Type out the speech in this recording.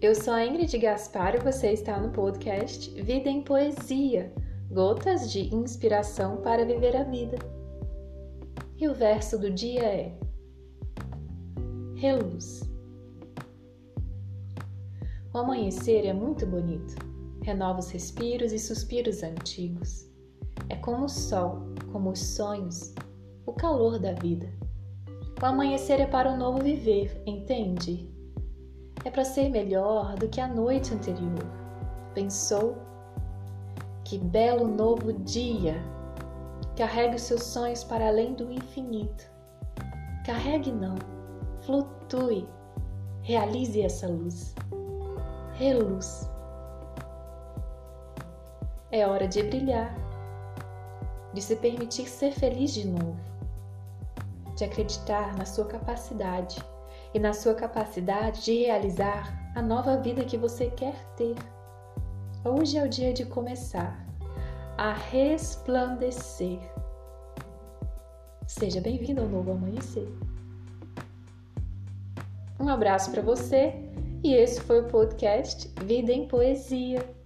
Eu sou a Ingrid Gaspar e você está no podcast Vida em Poesia Gotas de inspiração para viver a vida. E o verso do dia é: Reluz. O amanhecer é muito bonito, renova os respiros e suspiros antigos. É como o sol, como os sonhos, o calor da vida. O amanhecer é para um novo viver, entende? É para ser melhor do que a noite anterior. Pensou? Que belo novo dia! Carregue os seus sonhos para além do infinito. Carregue não, flutue, realize essa luz. Reluz. É hora de brilhar, de se permitir ser feliz de novo de acreditar na sua capacidade e na sua capacidade de realizar a nova vida que você quer ter. Hoje é o dia de começar a resplandecer. Seja bem-vindo ao novo amanhecer. Um abraço para você e esse foi o podcast Vida em Poesia.